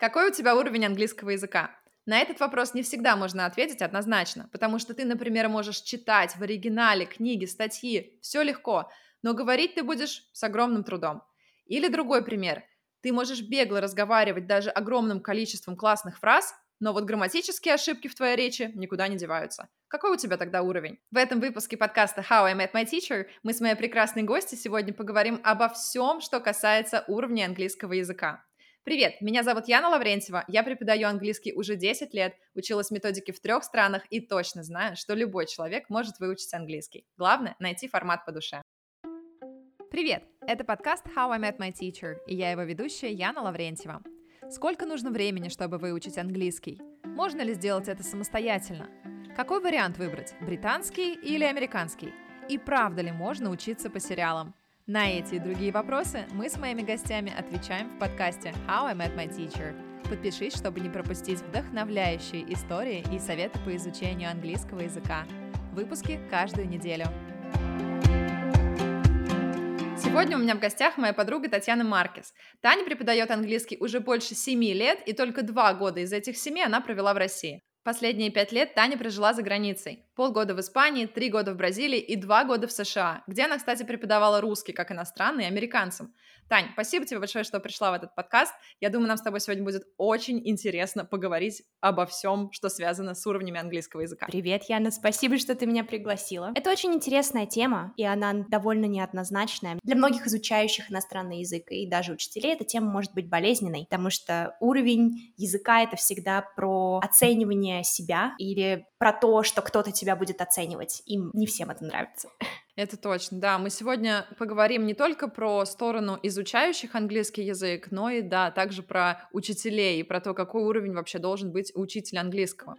Какой у тебя уровень английского языка? На этот вопрос не всегда можно ответить однозначно, потому что ты, например, можешь читать в оригинале книги, статьи, все легко, но говорить ты будешь с огромным трудом. Или другой пример. Ты можешь бегло разговаривать даже огромным количеством классных фраз, но вот грамматические ошибки в твоей речи никуда не деваются. Какой у тебя тогда уровень? В этом выпуске подкаста How I Met My Teacher мы с моей прекрасной гостью сегодня поговорим обо всем, что касается уровня английского языка. Привет, меня зовут Яна Лаврентьева, я преподаю английский уже 10 лет, училась методике в трех странах и точно знаю, что любой человек может выучить английский. Главное — найти формат по душе. Привет, это подкаст How I Met My Teacher, и я его ведущая Яна Лаврентьева. Сколько нужно времени, чтобы выучить английский? Можно ли сделать это самостоятельно? Какой вариант выбрать, британский или американский? И правда ли можно учиться по сериалам? На эти и другие вопросы мы с моими гостями отвечаем в подкасте How I Met My Teacher. Подпишись, чтобы не пропустить вдохновляющие истории и советы по изучению английского языка. Выпуски каждую неделю. Сегодня у меня в гостях моя подруга Татьяна Маркес. Таня преподает английский уже больше семи лет, и только два года из этих семи она провела в России. Последние пять лет Таня прожила за границей. Полгода в Испании, три года в Бразилии и два года в США, где она, кстати, преподавала русский как иностранный американцам. Тань, спасибо тебе большое, что пришла в этот подкаст. Я думаю, нам с тобой сегодня будет очень интересно поговорить обо всем, что связано с уровнями английского языка. Привет, Яна, спасибо, что ты меня пригласила. Это очень интересная тема, и она довольно неоднозначная. Для многих изучающих иностранный язык и даже учителей эта тема может быть болезненной, потому что уровень языка — это всегда про оценивание себя или про то, что кто-то тебя будет оценивать. Им не всем это нравится. Это точно, да. Мы сегодня поговорим не только про сторону изучающих английский язык, но и, да, также про учителей и про то, какой уровень вообще должен быть у учителя английского.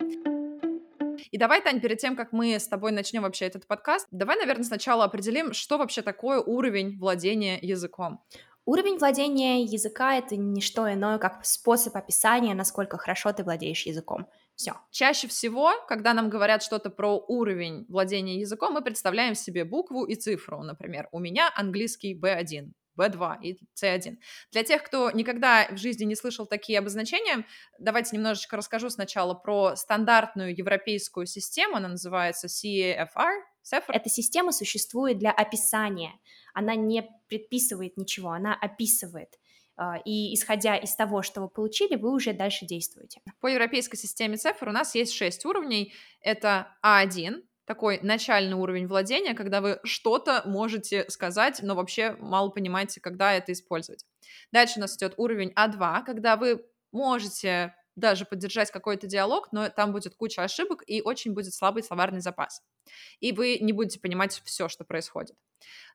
И давай, Тань, перед тем, как мы с тобой начнем вообще этот подкаст, давай, наверное, сначала определим, что вообще такое уровень владения языком. Уровень владения языка — это не что иное, как способ описания, насколько хорошо ты владеешь языком. Все. Чаще всего, когда нам говорят что-то про уровень владения языком, мы представляем себе букву и цифру. Например, у меня английский B1, B2 и C1. Для тех, кто никогда в жизни не слышал такие обозначения, давайте немножечко расскажу сначала про стандартную европейскую систему. Она называется CAFR. CFR. Эта система существует для описания. Она не предписывает ничего, она описывает. А, и исходя из того, что вы получили, вы уже дальше действуете. По европейской системе цифр у нас есть шесть уровней. Это А1, такой начальный уровень владения, когда вы что-то можете сказать, но вообще мало понимаете, когда это использовать. Дальше у нас идет уровень А2, когда вы можете даже поддержать какой-то диалог, но там будет куча ошибок и очень будет слабый словарный запас. И вы не будете понимать все, что происходит.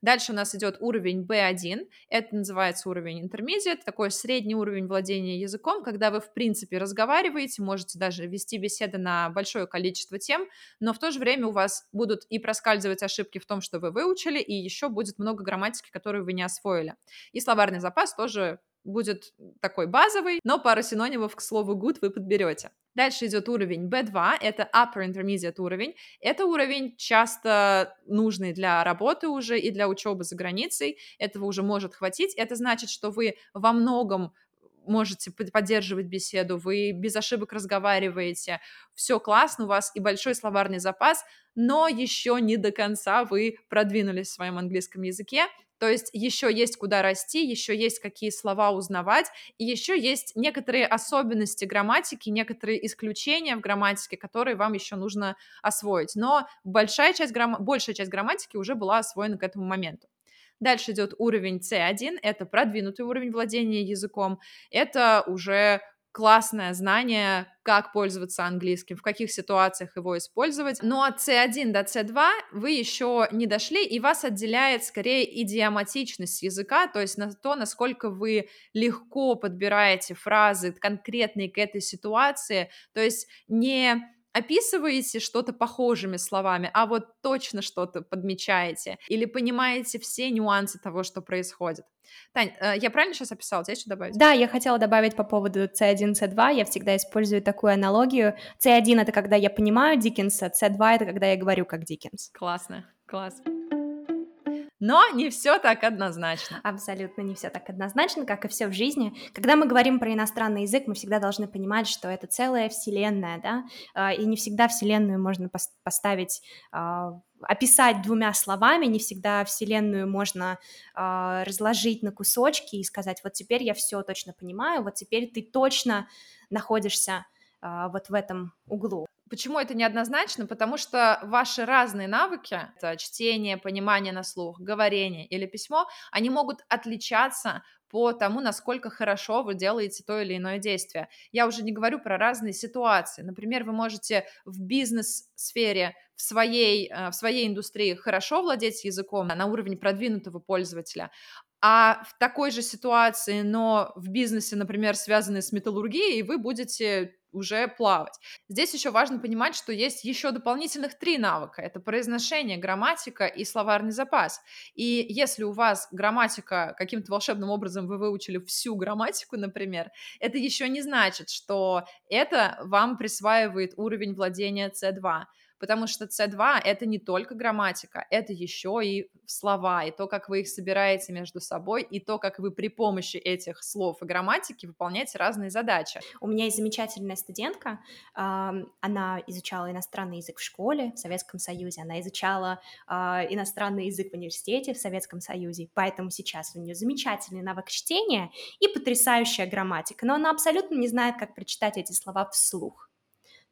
Дальше у нас идет уровень B1, это называется уровень intermediate, такой средний уровень владения языком, когда вы, в принципе, разговариваете, можете даже вести беседы на большое количество тем, но в то же время у вас будут и проскальзывать ошибки в том, что вы выучили, и еще будет много грамматики, которую вы не освоили. И словарный запас тоже будет такой базовый, но пару синонимов к слову good вы подберете. Дальше идет уровень B2, это upper intermediate уровень. Это уровень часто нужный для работы уже и для учебы за границей. Этого уже может хватить. Это значит, что вы во многом можете поддерживать беседу, вы без ошибок разговариваете, все классно, у вас и большой словарный запас, но еще не до конца вы продвинулись в своем английском языке, то есть еще есть куда расти, еще есть какие слова узнавать, и еще есть некоторые особенности грамматики, некоторые исключения в грамматике, которые вам еще нужно освоить. Но большая часть, грамм... большая часть грамматики уже была освоена к этому моменту. Дальше идет уровень C1, это продвинутый уровень владения языком, это уже классное знание, как пользоваться английским, в каких ситуациях его использовать. Но от C1 до C2 вы еще не дошли, и вас отделяет скорее идиоматичность языка, то есть на то, насколько вы легко подбираете фразы конкретные к этой ситуации, то есть не описываете что-то похожими словами, а вот точно что-то подмечаете или понимаете все нюансы того, что происходит. Тань, э, я правильно сейчас описала? Тебе что добавить? Да, я хотела добавить по поводу C1, C2. Я всегда использую такую аналогию. C1 — это когда я понимаю Диккенса, C2 — это когда я говорю как Диккенс. Классно, класс. Но не все так однозначно. Абсолютно не все так однозначно, как и все в жизни. Когда мы говорим про иностранный язык, мы всегда должны понимать, что это целая вселенная, да, а, и не всегда вселенную можно поставить а, описать двумя словами, не всегда вселенную можно э, разложить на кусочки и сказать, вот теперь я все точно понимаю, вот теперь ты точно находишься вот в этом углу. Почему это неоднозначно? Потому что ваши разные навыки, это чтение, понимание на слух, говорение или письмо, они могут отличаться по тому, насколько хорошо вы делаете то или иное действие. Я уже не говорю про разные ситуации. Например, вы можете в бизнес-сфере в своей, э, в своей индустрии хорошо владеть языком на уровне продвинутого пользователя, а в такой же ситуации, но в бизнесе, например, связанной с металлургией, вы будете уже плавать. Здесь еще важно понимать, что есть еще дополнительных три навыка. Это произношение, грамматика и словарный запас. И если у вас грамматика, каким-то волшебным образом вы выучили всю грамматику, например, это еще не значит, что это вам присваивает уровень владения C2 потому что C2 — это не только грамматика, это еще и слова, и то, как вы их собираете между собой, и то, как вы при помощи этих слов и грамматики выполняете разные задачи. У меня есть замечательная студентка, она изучала иностранный язык в школе в Советском Союзе, она изучала а, иностранный язык в университете в Советском Союзе, поэтому сейчас у нее замечательный навык чтения и потрясающая грамматика, но она абсолютно не знает, как прочитать эти слова вслух.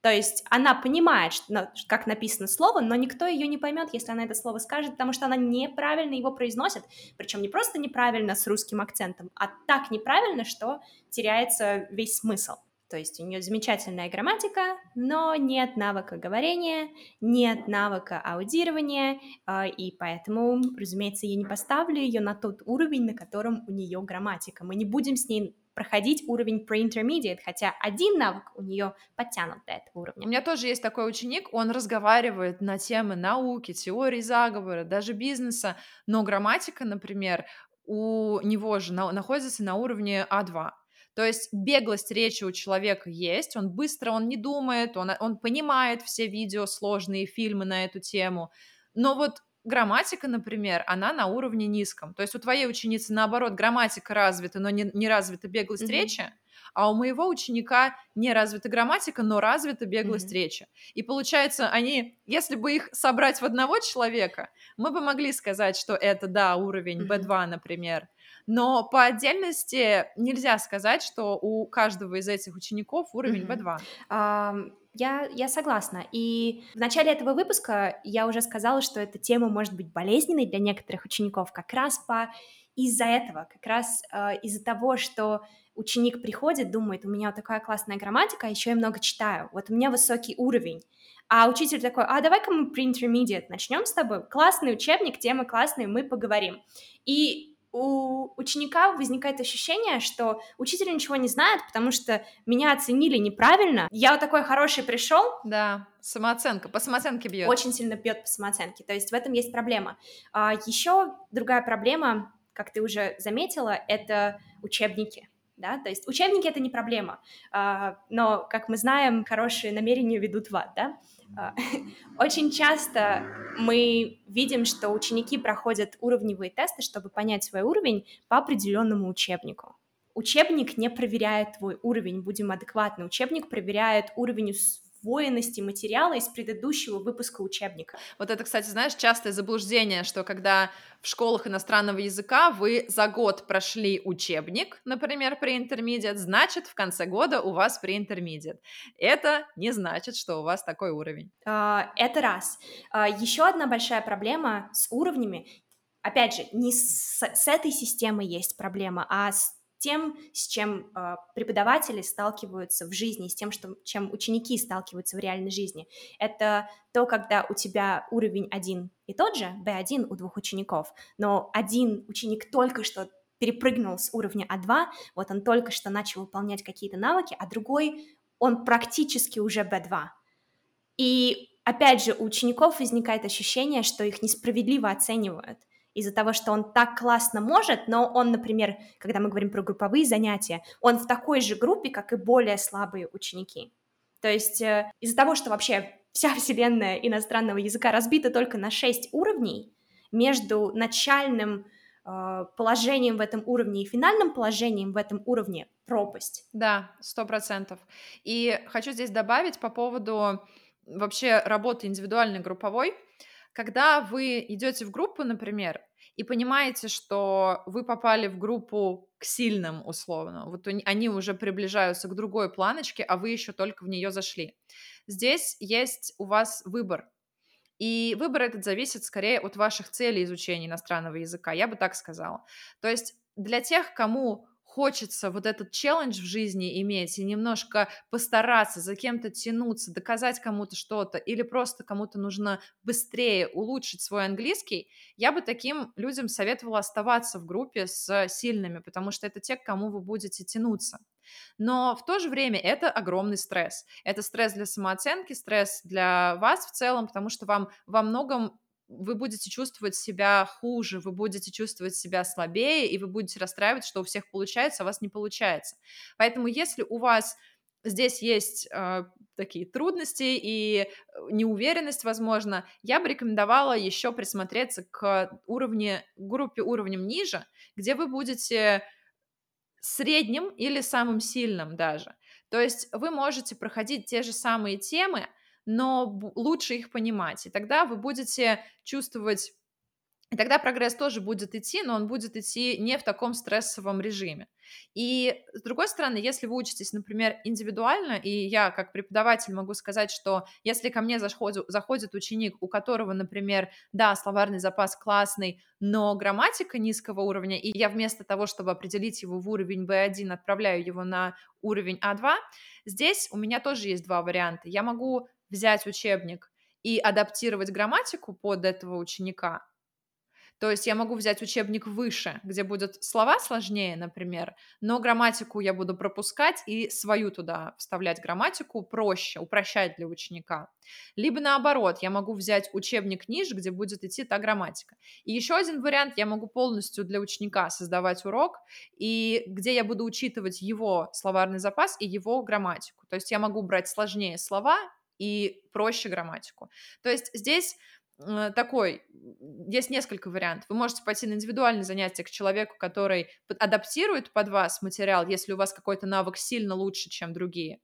То есть она понимает, что, как написано слово, но никто ее не поймет, если она это слово скажет, потому что она неправильно его произносит. Причем не просто неправильно с русским акцентом, а так неправильно, что теряется весь смысл. То есть у нее замечательная грамматика, но нет навыка говорения, нет навыка аудирования, а, и поэтому, разумеется, я не поставлю ее на тот уровень, на котором у нее грамматика. Мы не будем с ней проходить уровень pre-intermediate, хотя один навык у нее подтянут до этого уровня. У меня тоже есть такой ученик, он разговаривает на темы науки, теории заговора, даже бизнеса, но грамматика, например, у него же на, находится на уровне А2. То есть беглость речи у человека есть, он быстро, он не думает, он, он понимает все видео, сложные фильмы на эту тему, но вот грамматика, например, она на уровне низком. То есть у твоей ученицы, наоборот, грамматика развита, но не, не развита беглость mm-hmm. речи, а у моего ученика не развита грамматика, но развита беглость mm-hmm. речи. И получается, они, если бы их собрать в одного человека, мы бы могли сказать, что это, да, уровень mm-hmm. B2, например, но по отдельности нельзя сказать, что у каждого из этих учеников уровень mm-hmm. B2. Um, я, я согласна. И в начале этого выпуска я уже сказала, что эта тема может быть болезненной для некоторых учеников как раз по из-за этого, как раз э, из-за того, что ученик приходит, думает, у меня такая классная грамматика, а еще я много читаю, вот у меня высокий уровень. А учитель такой, а давай-ка мы pre-intermediate начнем с тобой, классный учебник, темы классные, мы поговорим. И у ученика возникает ощущение, что учитель ничего не знает, потому что меня оценили неправильно. Я вот такой хороший пришел. Да, самооценка, по самооценке бьет. Очень сильно бьет по самооценке. То есть в этом есть проблема. А еще другая проблема, как ты уже заметила, это учебники. Да? То есть учебники это не проблема, а, но, как мы знаем, хорошие намерения ведут в ад. Да? А, очень часто мы видим, что ученики проходят уровневые тесты, чтобы понять свой уровень по определенному учебнику. Учебник не проверяет твой уровень, будем адекватны. Учебник проверяет уровень усвоенности материала из предыдущего выпуска учебника. Вот это, кстати, знаешь, частое заблуждение, что когда в школах иностранного языка вы за год прошли учебник, например, при интермедиат, значит, в конце года у вас при интермедиат. Это не значит, что у вас такой уровень. А, это раз. А, еще одна большая проблема с уровнями опять же, не с, с этой системой есть проблема, а с тем, с чем э, преподаватели сталкиваются в жизни, с тем, что, чем ученики сталкиваются в реальной жизни. Это то, когда у тебя уровень один и тот же, B1 у двух учеников, но один ученик только что перепрыгнул с уровня А2, вот он только что начал выполнять какие-то навыки, а другой, он практически уже B2. И опять же, у учеников возникает ощущение, что их несправедливо оценивают – из-за того, что он так классно может, но он, например, когда мы говорим про групповые занятия, он в такой же группе, как и более слабые ученики. То есть э, из-за того, что вообще вся вселенная иностранного языка разбита только на 6 уровней, между начальным э, положением в этом уровне и финальным положением в этом уровне пропасть. Да, сто процентов. И хочу здесь добавить по поводу вообще работы индивидуальной групповой. Когда вы идете в группу, например, и понимаете, что вы попали в группу к сильным, условно, вот они уже приближаются к другой планочке, а вы еще только в нее зашли. Здесь есть у вас выбор. И выбор этот зависит скорее от ваших целей изучения иностранного языка, я бы так сказала. То есть для тех, кому хочется вот этот челлендж в жизни иметь и немножко постараться за кем-то тянуться, доказать кому-то что-то, или просто кому-то нужно быстрее улучшить свой английский, я бы таким людям советовала оставаться в группе с сильными, потому что это те, к кому вы будете тянуться. Но в то же время это огромный стресс. Это стресс для самооценки, стресс для вас в целом, потому что вам во многом вы будете чувствовать себя хуже, вы будете чувствовать себя слабее, и вы будете расстраиваться, что у всех получается, а у вас не получается. Поэтому если у вас здесь есть э, такие трудности и э, неуверенность, возможно, я бы рекомендовала еще присмотреться к уровне, группе уровнем ниже, где вы будете средним или самым сильным даже. То есть вы можете проходить те же самые темы, но лучше их понимать. И тогда вы будете чувствовать и тогда прогресс тоже будет идти, но он будет идти не в таком стрессовом режиме. И с другой стороны, если вы учитесь, например, индивидуально, и я как преподаватель могу сказать, что если ко мне заходит, заходит ученик, у которого, например, да, словарный запас классный, но грамматика низкого уровня, и я вместо того, чтобы определить его в уровень B1, отправляю его на уровень А2, здесь у меня тоже есть два варианта. Я могу взять учебник и адаптировать грамматику под этого ученика, то есть я могу взять учебник выше, где будут слова сложнее, например, но грамматику я буду пропускать и свою туда вставлять грамматику проще, упрощать для ученика. Либо наоборот, я могу взять учебник ниже, где будет идти та грамматика. И еще один вариант, я могу полностью для ученика создавать урок, и где я буду учитывать его словарный запас и его грамматику. То есть я могу брать сложнее слова и проще грамматику. То есть здесь э, такой, есть несколько вариантов. Вы можете пойти на индивидуальное занятие к человеку, который адаптирует под вас материал, если у вас какой-то навык сильно лучше, чем другие.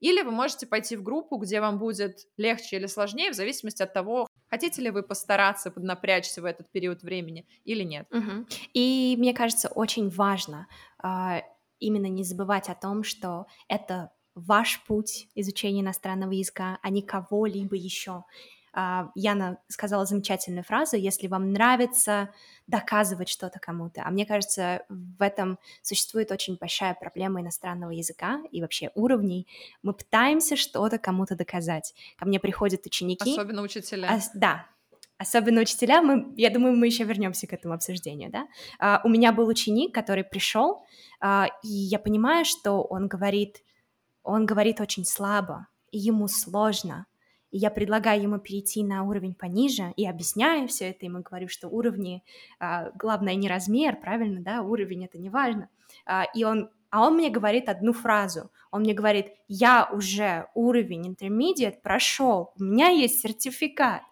Или вы можете пойти в группу, где вам будет легче или сложнее, в зависимости от того, хотите ли вы постараться поднапрячься в этот период времени или нет. Угу. И мне кажется, очень важно э, именно не забывать о том, что это ваш путь изучения иностранного языка, а не кого-либо еще. А, Яна сказала замечательную фразу, если вам нравится доказывать что-то кому-то. А мне кажется, в этом существует очень большая проблема иностранного языка и вообще уровней. Мы пытаемся что-то кому-то доказать. Ко мне приходят ученики. Особенно учителя. А, да, особенно учителя, мы, я думаю, мы еще вернемся к этому обсуждению, да. Uh, у меня был ученик, который пришел, uh, и я понимаю, что он говорит он говорит очень слабо, и ему сложно. И я предлагаю ему перейти на уровень пониже и объясняю все это, ему говорю, что уровни, а, главное не размер, правильно, да, уровень это не важно. А, и он, а он мне говорит одну фразу, он мне говорит, я уже уровень intermediate прошел, у меня есть сертификат.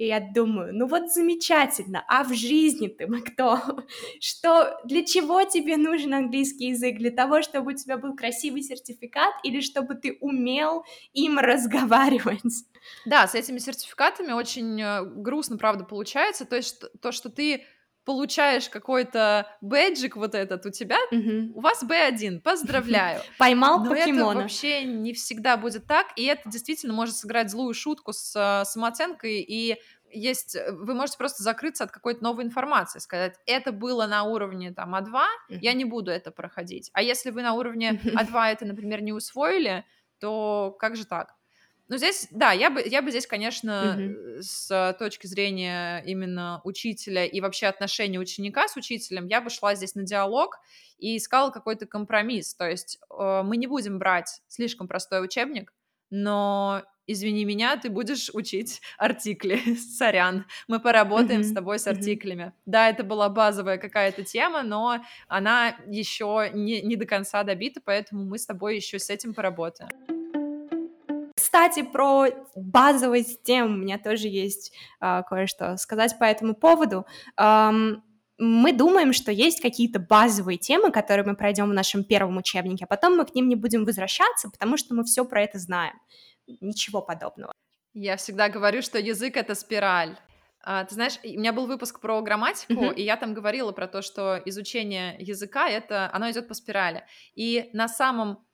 И я думаю, ну вот замечательно, а в жизни ты мы кто? Что, для чего тебе нужен английский язык? Для того, чтобы у тебя был красивый сертификат или чтобы ты умел им разговаривать? Да, с этими сертификатами очень э, грустно, правда, получается. То есть то, что ты получаешь какой-то бэджик вот этот у тебя, угу. у вас B1, поздравляю. Поймал Но покемона. это вообще не всегда будет так, и это действительно может сыграть злую шутку с э, самооценкой, и есть, э, вы можете просто закрыться от какой-то новой информации, сказать, это было на уровне там А2, uh-huh. я не буду это проходить. А если вы на уровне А2 это, например, не усвоили, то как же так? Ну, здесь, да, я бы, я бы здесь, конечно, mm-hmm. с точки зрения именно учителя и вообще отношения ученика с учителем, я бы шла здесь на диалог и искала какой-то компромисс. То есть э, мы не будем брать слишком простой учебник, но извини меня, ты будешь учить артикли, сорян, мы поработаем mm-hmm. с тобой с артиклями. Mm-hmm. Да, это была базовая какая-то тема, но она еще не, не до конца добита, поэтому мы с тобой еще с этим поработаем. Кстати, про базовость тем у меня тоже есть uh, кое-что сказать по этому поводу. Um, мы думаем, что есть какие-то базовые темы, которые мы пройдем в нашем первом учебнике, а потом мы к ним не будем возвращаться, потому что мы все про это знаем. Ничего подобного. Я всегда говорю, что язык это спираль. А, ты знаешь, у меня был выпуск про грамматику, mm-hmm. и я там говорила про то, что изучение языка это оно идет по спирали. И на самом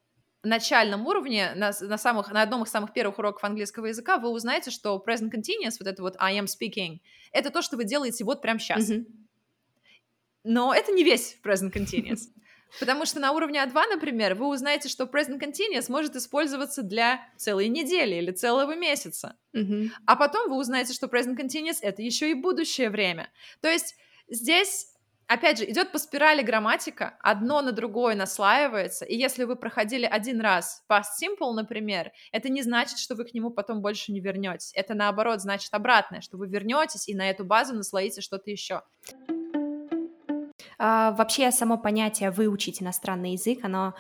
начальном уровне, на, на, самых, на одном из самых первых уроков английского языка, вы узнаете, что present continuous, вот это вот I am speaking, это то, что вы делаете вот прямо сейчас. Mm-hmm. Но это не весь present continuous. Потому что на уровне А2, например, вы узнаете, что present continuous может использоваться для целой недели или целого месяца. Mm-hmm. А потом вы узнаете, что present continuous — это еще и будущее время. То есть здесь опять же, идет по спирали грамматика, одно на другое наслаивается, и если вы проходили один раз past simple, например, это не значит, что вы к нему потом больше не вернетесь. Это наоборот значит обратное, что вы вернетесь и на эту базу наслоите что-то еще. А, вообще само понятие выучить иностранный язык, оно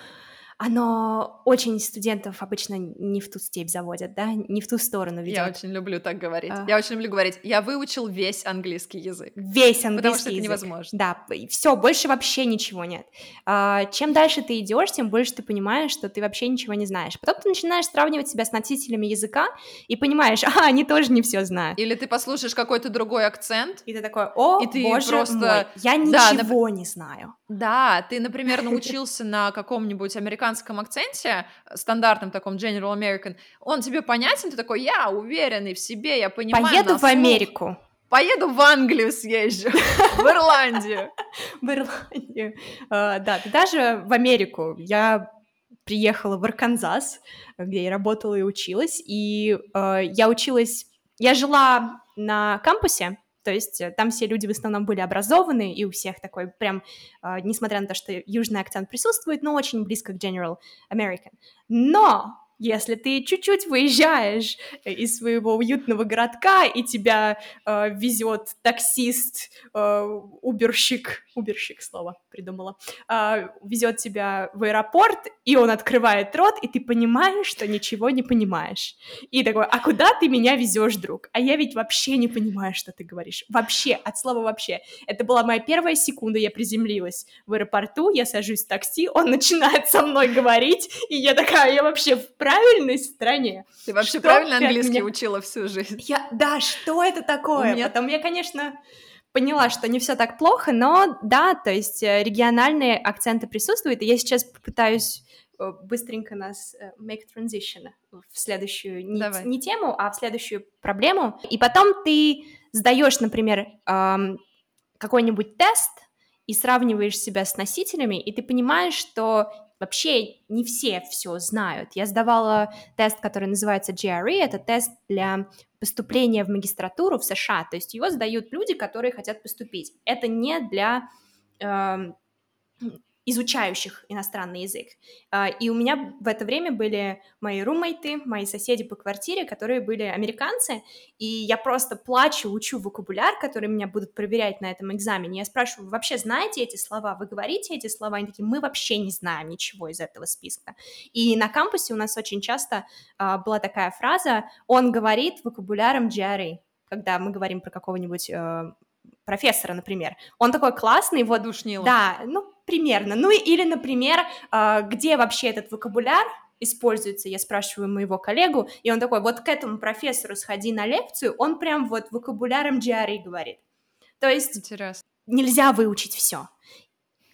оно очень студентов обычно не в ту степь заводят, да, не в ту сторону ведет. Я очень люблю так говорить. А... Я очень люблю говорить. Я выучил весь английский язык. Весь английский Потому что язык. это невозможно. Да, все, больше вообще ничего нет. А, чем дальше ты идешь, тем больше ты понимаешь, что ты вообще ничего не знаешь. Потом ты начинаешь сравнивать себя с носителями языка и понимаешь, а, они тоже не все знают. Или ты послушаешь какой-то другой акцент. И ты такой, о, и ты боже просто... мой, я ничего да, не знаю. Да, ты, например, научился на каком-нибудь американском акценте, стандартном таком General American, он тебе понятен, ты такой, я уверенный в себе, я понимаю. Поеду в Америку. Поеду в Англию съезжу, в Ирландию. В Ирландию. А, да, даже в Америку. Я приехала в Арканзас, где я работала и училась, и а, я училась, я жила на кампусе, то есть э, там все люди в основном были образованы, и у всех такой прям, э, несмотря на то, что южный акцент присутствует, но очень близко к General American. Но если ты чуть-чуть выезжаешь э, из своего уютного городка, и тебя э, везет таксист, э, уберщик, уберщик слово придумала, э, везет тебя в аэропорт, и он открывает рот, и ты понимаешь, что ничего не понимаешь. И такой, а куда ты меня везешь, друг? А я ведь вообще не понимаю, что ты говоришь. Вообще, от слова вообще. Это была моя первая секунда, я приземлилась в аэропорту, я сажусь в такси, он начинает со мной говорить, и я такая, я вообще правильной стране. Ты вообще что правильно английский меня... учила всю жизнь? Я, да, что это такое? У меня... Потом я, конечно, поняла, что не все так плохо, но да, то есть э, региональные акценты присутствуют, и я сейчас попытаюсь э, быстренько нас э, make transition в следующую не, не тему, а в следующую проблему. И потом ты сдаешь, например, эм, какой-нибудь тест и сравниваешь себя с носителями, и ты понимаешь, что вообще не все все знают. Я сдавала тест, который называется GRE, это тест для поступления в магистратуру в США, то есть его сдают люди, которые хотят поступить. Это не для э, изучающих иностранный язык. А, и у меня в это время были мои румейты, мои соседи по квартире, которые были американцы, и я просто плачу, учу вокабуляр, который меня будут проверять на этом экзамене. Я спрашиваю, вы вообще знаете эти слова? Вы говорите эти слова? Они такие, мы вообще не знаем ничего из этого списка. И на кампусе у нас очень часто а, была такая фраза, он говорит вокабуляром Джерри, когда мы говорим про какого-нибудь э, профессора, например. Он такой классный, вот... Душнило. Да, ну, примерно. Ну или, например, а, где вообще этот вокабуляр используется, я спрашиваю моего коллегу, и он такой, вот к этому профессору сходи на лекцию, он прям вот вокабуляром GRE говорит. То есть Интересно. нельзя выучить все.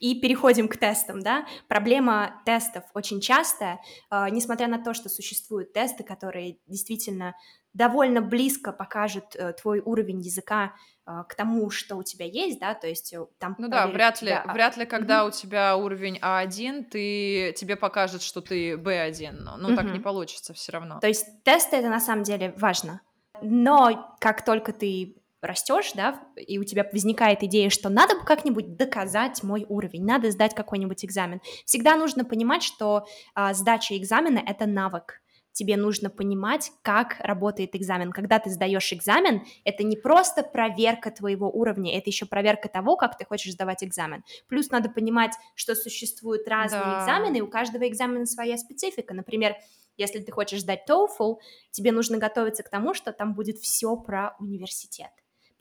И переходим к тестам, да. Проблема тестов очень частая, э, несмотря на то, что существуют тесты, которые действительно довольно близко покажут э, твой уровень языка э, к тому, что у тебя есть, да, то есть э, там... Ну да, вряд ли, тебя... вряд ли, когда mm-hmm. у тебя уровень А1, ты, тебе покажет, что ты Б1, ну mm-hmm. так не получится все равно. То есть тесты это на самом деле важно, но как только ты растешь, да, и у тебя возникает идея, что надо бы как-нибудь доказать мой уровень, надо сдать какой-нибудь экзамен. Всегда нужно понимать, что а, сдача экзамена это навык тебе нужно понимать, как работает экзамен. Когда ты сдаешь экзамен, это не просто проверка твоего уровня, это еще проверка того, как ты хочешь сдавать экзамен. Плюс надо понимать, что существуют разные да. экзамены, и у каждого экзамена своя специфика. Например, Если ты хочешь сдать TOEFL, тебе нужно готовиться к тому, что там будет все про университет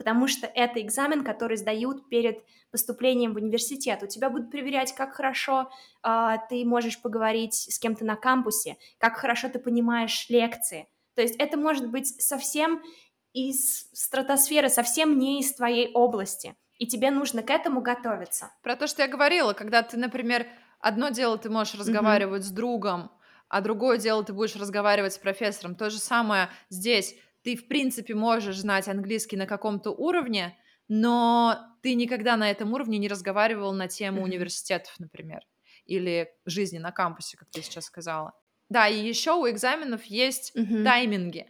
потому что это экзамен, который сдают перед поступлением в университет. У тебя будут проверять, как хорошо э, ты можешь поговорить с кем-то на кампусе, как хорошо ты понимаешь лекции. То есть это может быть совсем из стратосферы, совсем не из твоей области, и тебе нужно к этому готовиться. Про то, что я говорила, когда ты, например, одно дело ты можешь разговаривать mm-hmm. с другом, а другое дело ты будешь разговаривать с профессором. То же самое здесь ты, в принципе, можешь знать английский на каком-то уровне, но ты никогда на этом уровне не разговаривал на тему университетов, например, или жизни на кампусе, как ты сейчас сказала. Да, и еще у экзаменов есть mm-hmm. тайминги.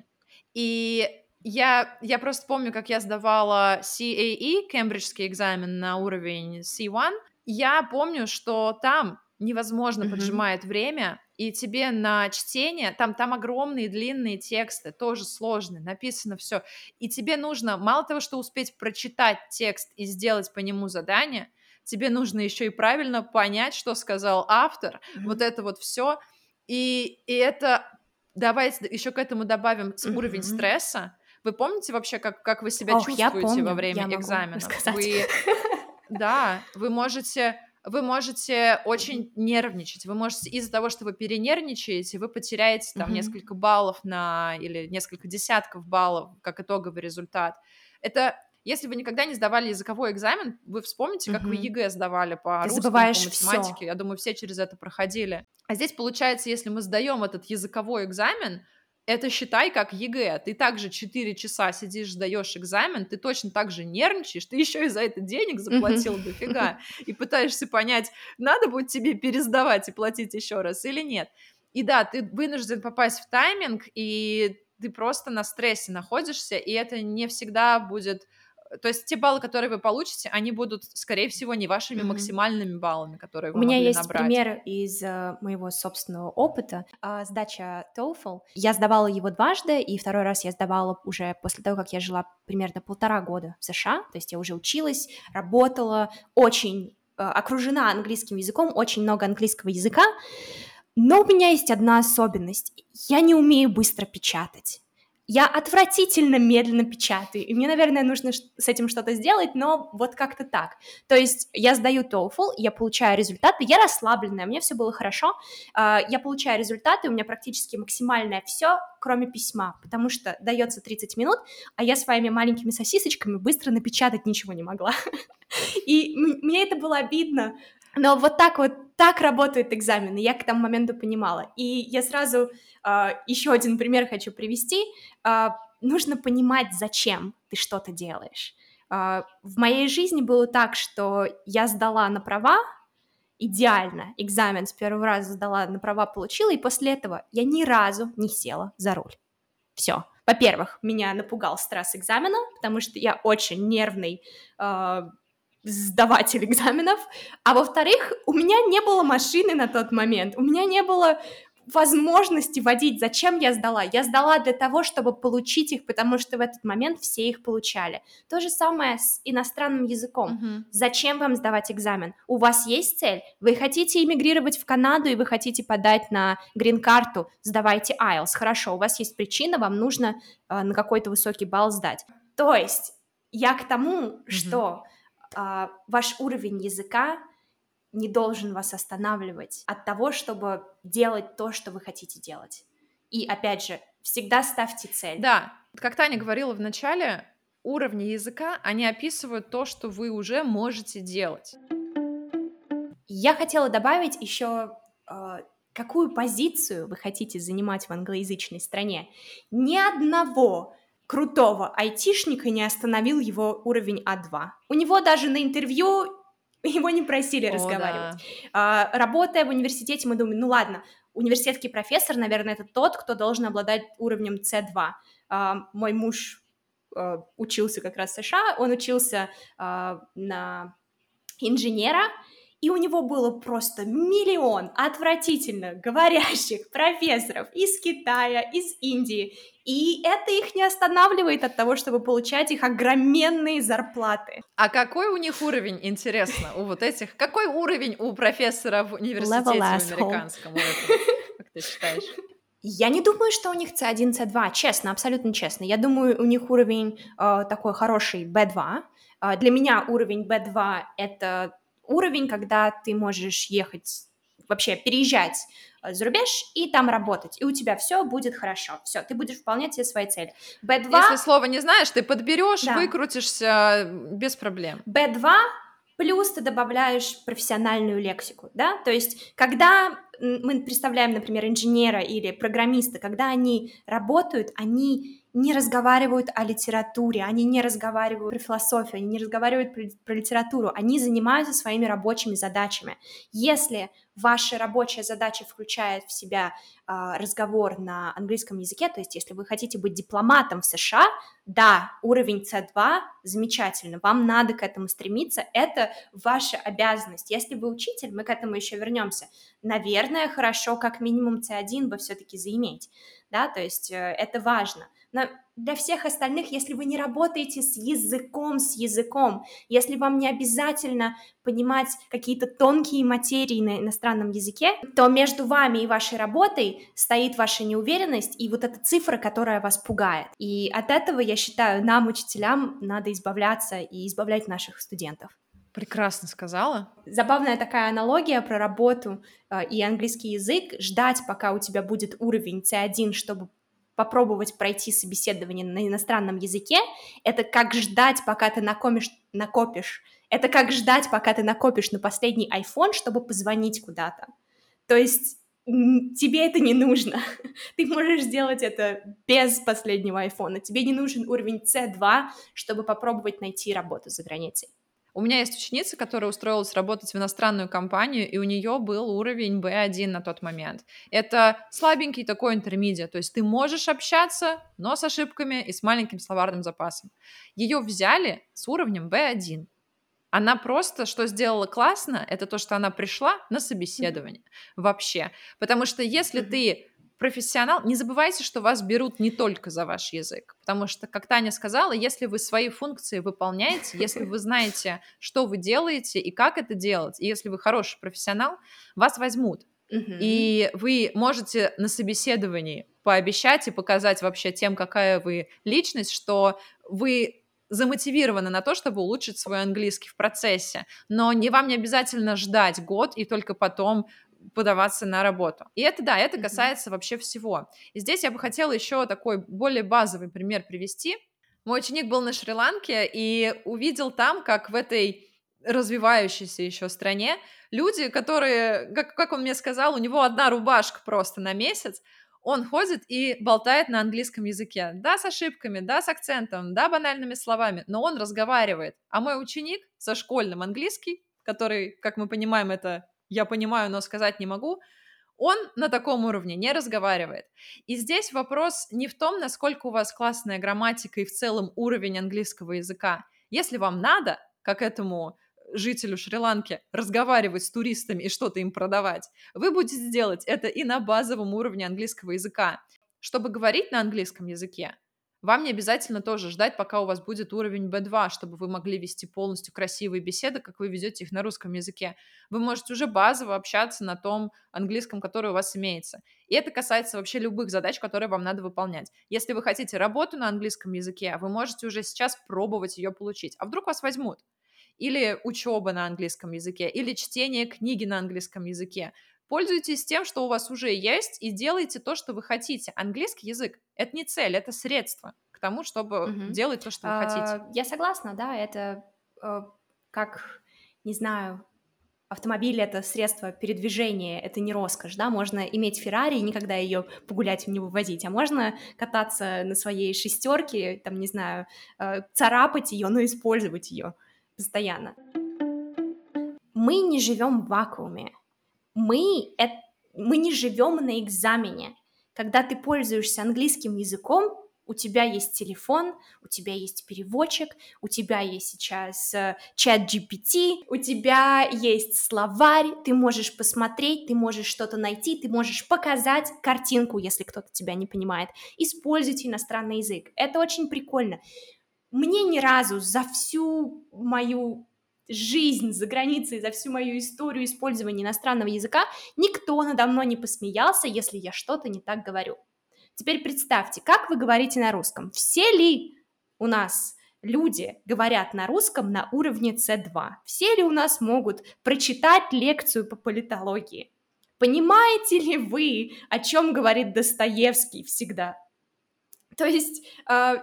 И я, я просто помню, как я сдавала CAE, кембриджский экзамен на уровень C1. Я помню, что там невозможно mm-hmm. поджимает время, и тебе на чтение, там, там огромные длинные тексты, тоже сложные, написано все, и тебе нужно мало того, что успеть прочитать текст и сделать по нему задание, тебе нужно еще и правильно понять, что сказал автор, mm-hmm. вот это вот все, и, и это давайте еще к этому добавим mm-hmm. уровень стресса. Вы помните вообще, как, как вы себя Ох, чувствуете во время экзамена? Вы, да, вы можете вы можете очень нервничать. Вы можете из-за того, что вы перенервничаете, вы потеряете там mm-hmm. несколько баллов на или несколько десятков баллов как итоговый результат. Это если вы никогда не сдавали языковой экзамен, вы вспомните, как mm-hmm. вы ЕГЭ сдавали по Ты русскому, по математике. Всё. Я думаю, все через это проходили. А здесь получается, если мы сдаем этот языковой экзамен, это считай как ЕГЭ. Ты также 4 часа сидишь, сдаешь экзамен, ты точно так же нервничаешь, ты еще и за это денег заплатил дофига, и пытаешься понять, надо будет тебе пересдавать и платить еще раз или нет. И да, ты вынужден попасть в тайминг, и ты просто на стрессе находишься, и это не всегда будет то есть те баллы, которые вы получите, они будут, скорее всего, не вашими mm-hmm. максимальными баллами, которые вы У меня есть набрать. пример из uh, моего собственного опыта. Uh, сдача TOEFL. Я сдавала его дважды, и второй раз я сдавала уже после того, как я жила примерно полтора года в США. То есть я уже училась, работала, очень uh, окружена английским языком, очень много английского языка. Но у меня есть одна особенность. Я не умею быстро печатать. Я отвратительно медленно печатаю, и мне, наверное, нужно с этим что-то сделать, но вот как-то так. То есть я сдаю TOEFL, я получаю результаты, я расслабленная, мне все было хорошо, а, я получаю результаты, у меня практически максимальное все, кроме письма, потому что дается 30 минут, а я своими маленькими сосисочками быстро напечатать ничего не могла. И мне это было обидно, но вот так вот, так работают экзамены, я к тому моменту понимала. И я сразу Uh, еще один пример хочу привести. Uh, нужно понимать, зачем ты что-то делаешь. Uh, в моей жизни было так, что я сдала на права, идеально экзамен с первого раза сдала, на права получила, и после этого я ни разу не села за руль. Все. Во-первых, меня напугал стресс экзамена, потому что я очень нервный э, сдаватель экзаменов, а во-вторых, у меня не было машины на тот момент, у меня не было возможности водить. Зачем я сдала? Я сдала для того, чтобы получить их, потому что в этот момент все их получали. То же самое с иностранным языком. Uh-huh. Зачем вам сдавать экзамен? У вас есть цель? Вы хотите иммигрировать в Канаду и вы хотите подать на грин-карту? Сдавайте IELTS. Хорошо, у вас есть причина, вам нужно э, на какой-то высокий балл сдать. То есть я к тому, uh-huh. что э, ваш уровень языка не должен вас останавливать от того, чтобы делать то, что вы хотите делать. И опять же, всегда ставьте цель. Да, как Таня говорила в начале, уровни языка, они описывают то, что вы уже можете делать. Я хотела добавить еще, э, какую позицию вы хотите занимать в англоязычной стране. Ни одного крутого айтишника не остановил его уровень А2. У него даже на интервью его не просили О, разговаривать. Да. А, работая в университете, мы думаем, ну ладно, университетский профессор, наверное, это тот, кто должен обладать уровнем C2. А, мой муж а, учился как раз в США, он учился а, на инженера, и у него было просто миллион отвратительно говорящих профессоров из Китая, из Индии, и это их не останавливает от того, чтобы получать их огроменные зарплаты. А какой у них уровень, интересно, у вот этих? Какой уровень у профессора в университете американском? Как ты считаешь? Я не думаю, что у них C1, C2, честно, абсолютно честно. Я думаю, у них уровень э, такой хороший B2. Э, для меня уровень B2 — это уровень, когда ты можешь ехать, вообще переезжать э, за рубеж и там работать, и у тебя все будет хорошо, все, ты будешь выполнять все свои цели. B2... Если слово не знаешь, ты подберешь, да. выкрутишься без проблем. B2 плюс ты добавляешь профессиональную лексику, да, то есть когда мы представляем, например, инженера или программиста, когда они работают, они не разговаривают о литературе, они не разговаривают про философию, они не разговаривают про, про литературу, они занимаются своими рабочими задачами. Если ваша рабочая задача включает в себя э, разговор на английском языке, то есть если вы хотите быть дипломатом в США, да, уровень C2 замечательно, вам надо к этому стремиться, это ваша обязанность. Если вы учитель, мы к этому еще вернемся, наверное, хорошо как минимум C1 бы все-таки заиметь, да, то есть э, это важно – но для всех остальных, если вы не работаете с языком, с языком, если вам не обязательно понимать какие-то тонкие материи на иностранном языке, то между вами и вашей работой стоит ваша неуверенность и вот эта цифра, которая вас пугает. И от этого, я считаю, нам, учителям, надо избавляться и избавлять наших студентов. Прекрасно сказала. Забавная такая аналогия про работу э, и английский язык. Ждать, пока у тебя будет уровень C1, чтобы попробовать пройти собеседование на иностранном языке, это как ждать, пока ты накопишь, накопишь. Это как ждать, пока ты накопишь на последний iPhone, чтобы позвонить куда-то. То есть тебе это не нужно. Ты можешь сделать это без последнего айфона. Тебе не нужен уровень C2, чтобы попробовать найти работу за границей. У меня есть ученица, которая устроилась работать в иностранную компанию, и у нее был уровень B1 на тот момент. Это слабенький такой интермедиа, то есть ты можешь общаться, но с ошибками и с маленьким словарным запасом. Ее взяли с уровнем B1. Она просто, что сделала классно, это то, что она пришла на собеседование вообще. Потому что если ты профессионал, не забывайте, что вас берут не только за ваш язык, потому что, как Таня сказала, если вы свои функции выполняете, если вы знаете, что вы делаете и как это делать, и если вы хороший профессионал, вас возьмут. И вы можете на собеседовании пообещать и показать вообще тем, какая вы личность, что вы замотивированы на то, чтобы улучшить свой английский в процессе, но не вам не обязательно ждать год и только потом подаваться на работу. И это, да, это касается mm-hmm. вообще всего. И здесь я бы хотела еще такой более базовый пример привести. Мой ученик был на Шри-Ланке и увидел там, как в этой развивающейся еще стране люди, которые, как, как он мне сказал, у него одна рубашка просто на месяц, он ходит и болтает на английском языке. Да, с ошибками, да, с акцентом, да, банальными словами, но он разговаривает. А мой ученик со школьным английский, который, как мы понимаем, это я понимаю, но сказать не могу, он на таком уровне не разговаривает. И здесь вопрос не в том, насколько у вас классная грамматика и в целом уровень английского языка. Если вам надо, как этому жителю Шри-Ланки, разговаривать с туристами и что-то им продавать, вы будете делать это и на базовом уровне английского языка. Чтобы говорить на английском языке, вам не обязательно тоже ждать, пока у вас будет уровень B2, чтобы вы могли вести полностью красивые беседы, как вы ведете их на русском языке. Вы можете уже базово общаться на том английском, который у вас имеется. И это касается вообще любых задач, которые вам надо выполнять. Если вы хотите работу на английском языке, вы можете уже сейчас пробовать ее получить. А вдруг вас возьмут? Или учеба на английском языке, или чтение книги на английском языке. Пользуйтесь тем, что у вас уже есть, и делайте то, что вы хотите. Английский язык — это не цель, это средство к тому, чтобы угу. делать то, что вы хотите. А, я согласна, да, это э, как, не знаю, автомобиль — это средство передвижения, это не роскошь, да, можно иметь Феррари и никогда ее погулять в него возить, а можно кататься на своей шестерке, там, не знаю, э, царапать ее, но использовать ее постоянно. Мы не живем в вакууме, мы, это, мы не живем на экзамене. Когда ты пользуешься английским языком, у тебя есть телефон, у тебя есть переводчик, у тебя есть сейчас э, чат GPT, у тебя есть словарь, ты можешь посмотреть, ты можешь что-то найти, ты можешь показать картинку, если кто-то тебя не понимает. Используйте иностранный язык. Это очень прикольно. Мне ни разу за всю мою жизнь за границей, за всю мою историю использования иностранного языка, никто надо мной не посмеялся, если я что-то не так говорю. Теперь представьте, как вы говорите на русском. Все ли у нас люди говорят на русском на уровне C2? Все ли у нас могут прочитать лекцию по политологии? Понимаете ли вы, о чем говорит Достоевский всегда? То есть э,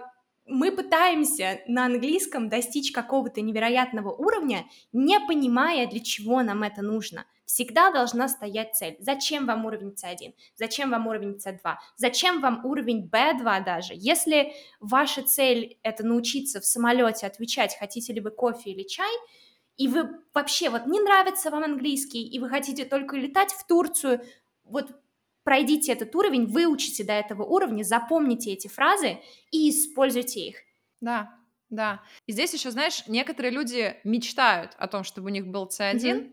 мы пытаемся на английском достичь какого-то невероятного уровня, не понимая, для чего нам это нужно. Всегда должна стоять цель. Зачем вам уровень C1? Зачем вам уровень C2? Зачем вам уровень B2 даже? Если ваша цель — это научиться в самолете отвечать, хотите ли вы кофе или чай, и вы вообще вот не нравится вам английский, и вы хотите только летать в Турцию, вот пройдите этот уровень, выучите до этого уровня, запомните эти фразы и используйте их. Да, да. И здесь еще, знаешь, некоторые люди мечтают о том, чтобы у них был C1, mm-hmm.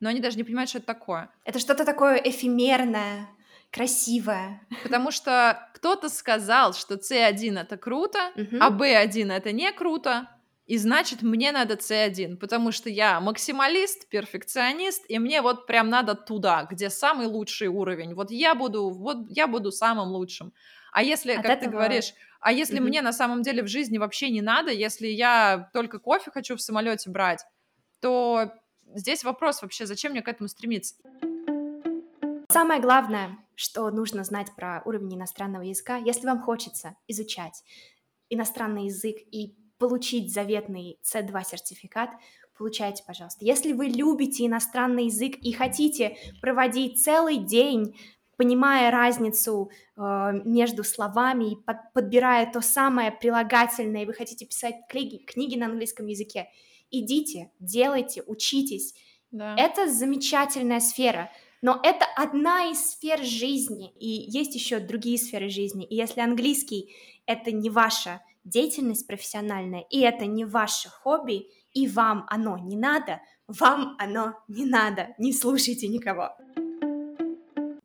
но они даже не понимают, что это такое. Это что-то такое эфемерное, красивое. Потому что кто-то сказал, что C1 это круто, mm-hmm. а B1 это не круто, и значит, мне надо C1, потому что я максималист, перфекционист, и мне вот прям надо туда, где самый лучший уровень. Вот я буду, вот я буду самым лучшим. А если, От как этого... ты говоришь, а если mm-hmm. мне на самом деле в жизни вообще не надо, если я только кофе хочу в самолете брать, то здесь вопрос вообще, зачем мне к этому стремиться? Самое главное, что нужно знать про уровень иностранного языка, если вам хочется изучать иностранный язык и получить заветный C2 сертификат, получайте, пожалуйста. Если вы любите иностранный язык и хотите проводить целый день, понимая разницу э, между словами и под, подбирая то самое прилагательное, и вы хотите писать книги, книги на английском языке, идите, делайте, учитесь. Да. Это замечательная сфера. Но это одна из сфер жизни, и есть еще другие сферы жизни. И если английский это не ваша деятельность профессиональная, и это не ваше хобби, и вам оно не надо, вам оно не надо, не слушайте никого.